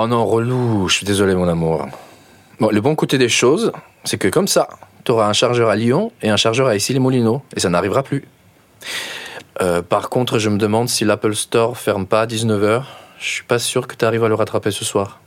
Oh non, relou, je suis désolé mon amour. Bon, le bon côté des choses, c'est que comme ça, tu auras un chargeur à Lyon et un chargeur à Issy-les-Moulineaux, et ça n'arrivera plus. Euh, par contre, je me demande si l'Apple Store ferme pas à 19h. Je suis pas sûr que tu arrives à le rattraper ce soir.